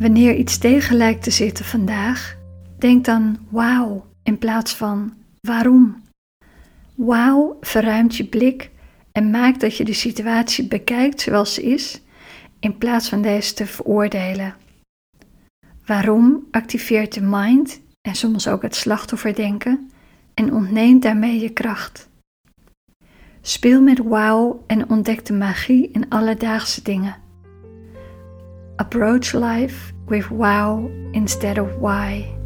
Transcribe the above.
Wanneer iets tegen lijkt te zitten vandaag, denk dan wauw in plaats van waarom. Wauw verruimt je blik en maakt dat je de situatie bekijkt zoals ze is, in plaats van deze te veroordelen. Waarom activeert de mind en soms ook het slachtofferdenken en ontneemt daarmee je kracht. Speel met wow en ontdek de magie in alledaagse dingen. Approach life with wow instead of why.